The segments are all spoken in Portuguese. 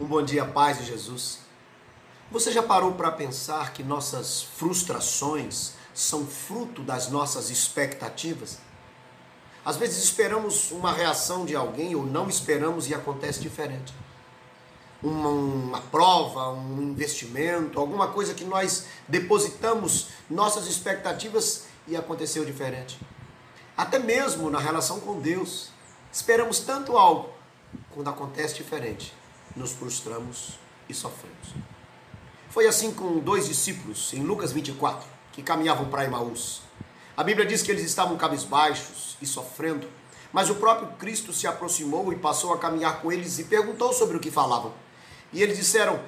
Um bom dia, paz de Jesus. Você já parou para pensar que nossas frustrações são fruto das nossas expectativas? Às vezes esperamos uma reação de alguém ou não esperamos e acontece diferente. Uma, uma, prova, um investimento, alguma coisa que nós depositamos nossas expectativas e aconteceu diferente. Até mesmo na relação com Deus, esperamos tanto algo, quando acontece diferente, nos frustramos e sofremos. Foi assim com dois discípulos em Lucas 24, que caminhavam para Emaús. A Bíblia diz que eles estavam cabisbaixos e sofrendo, mas o próprio Cristo se aproximou e passou a caminhar com eles e perguntou sobre o que falavam. E eles disseram: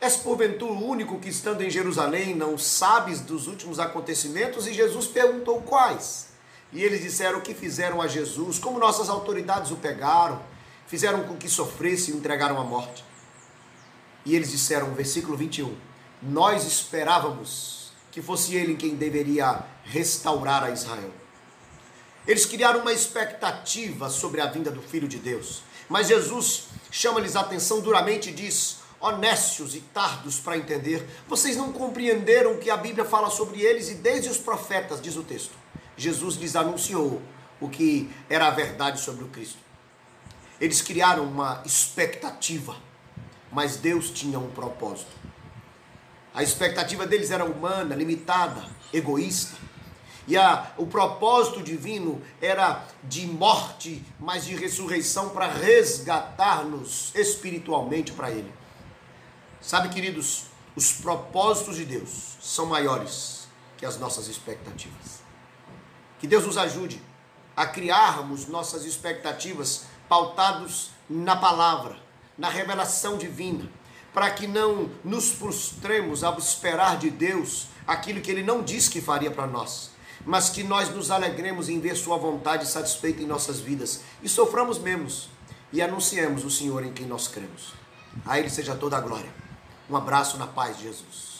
És porventura o único que estando em Jerusalém não sabes dos últimos acontecimentos? E Jesus perguntou quais. E eles disseram o que fizeram a Jesus, como nossas autoridades o pegaram, fizeram com que sofresse e entregaram à morte. E eles disseram, versículo 21, nós esperávamos que fosse ele quem deveria restaurar a Israel. Eles criaram uma expectativa sobre a vinda do Filho de Deus, mas Jesus chama-lhes a atenção duramente e diz: honestos e tardos para entender, vocês não compreenderam que a Bíblia fala sobre eles e desde os profetas, diz o texto. Jesus lhes anunciou o que era a verdade sobre o Cristo. Eles criaram uma expectativa, mas Deus tinha um propósito. A expectativa deles era humana, limitada, egoísta. E a, o propósito divino era de morte, mas de ressurreição para resgatar-nos espiritualmente para Ele. Sabe, queridos, os propósitos de Deus são maiores que as nossas expectativas. Que Deus nos ajude a criarmos nossas expectativas pautados na palavra, na revelação divina, para que não nos frustremos ao esperar de Deus aquilo que Ele não disse que faria para nós, mas que nós nos alegremos em ver Sua vontade satisfeita em nossas vidas e soframos menos e anunciemos o Senhor em quem nós cremos. A Ele seja toda a glória. Um abraço na paz de Jesus.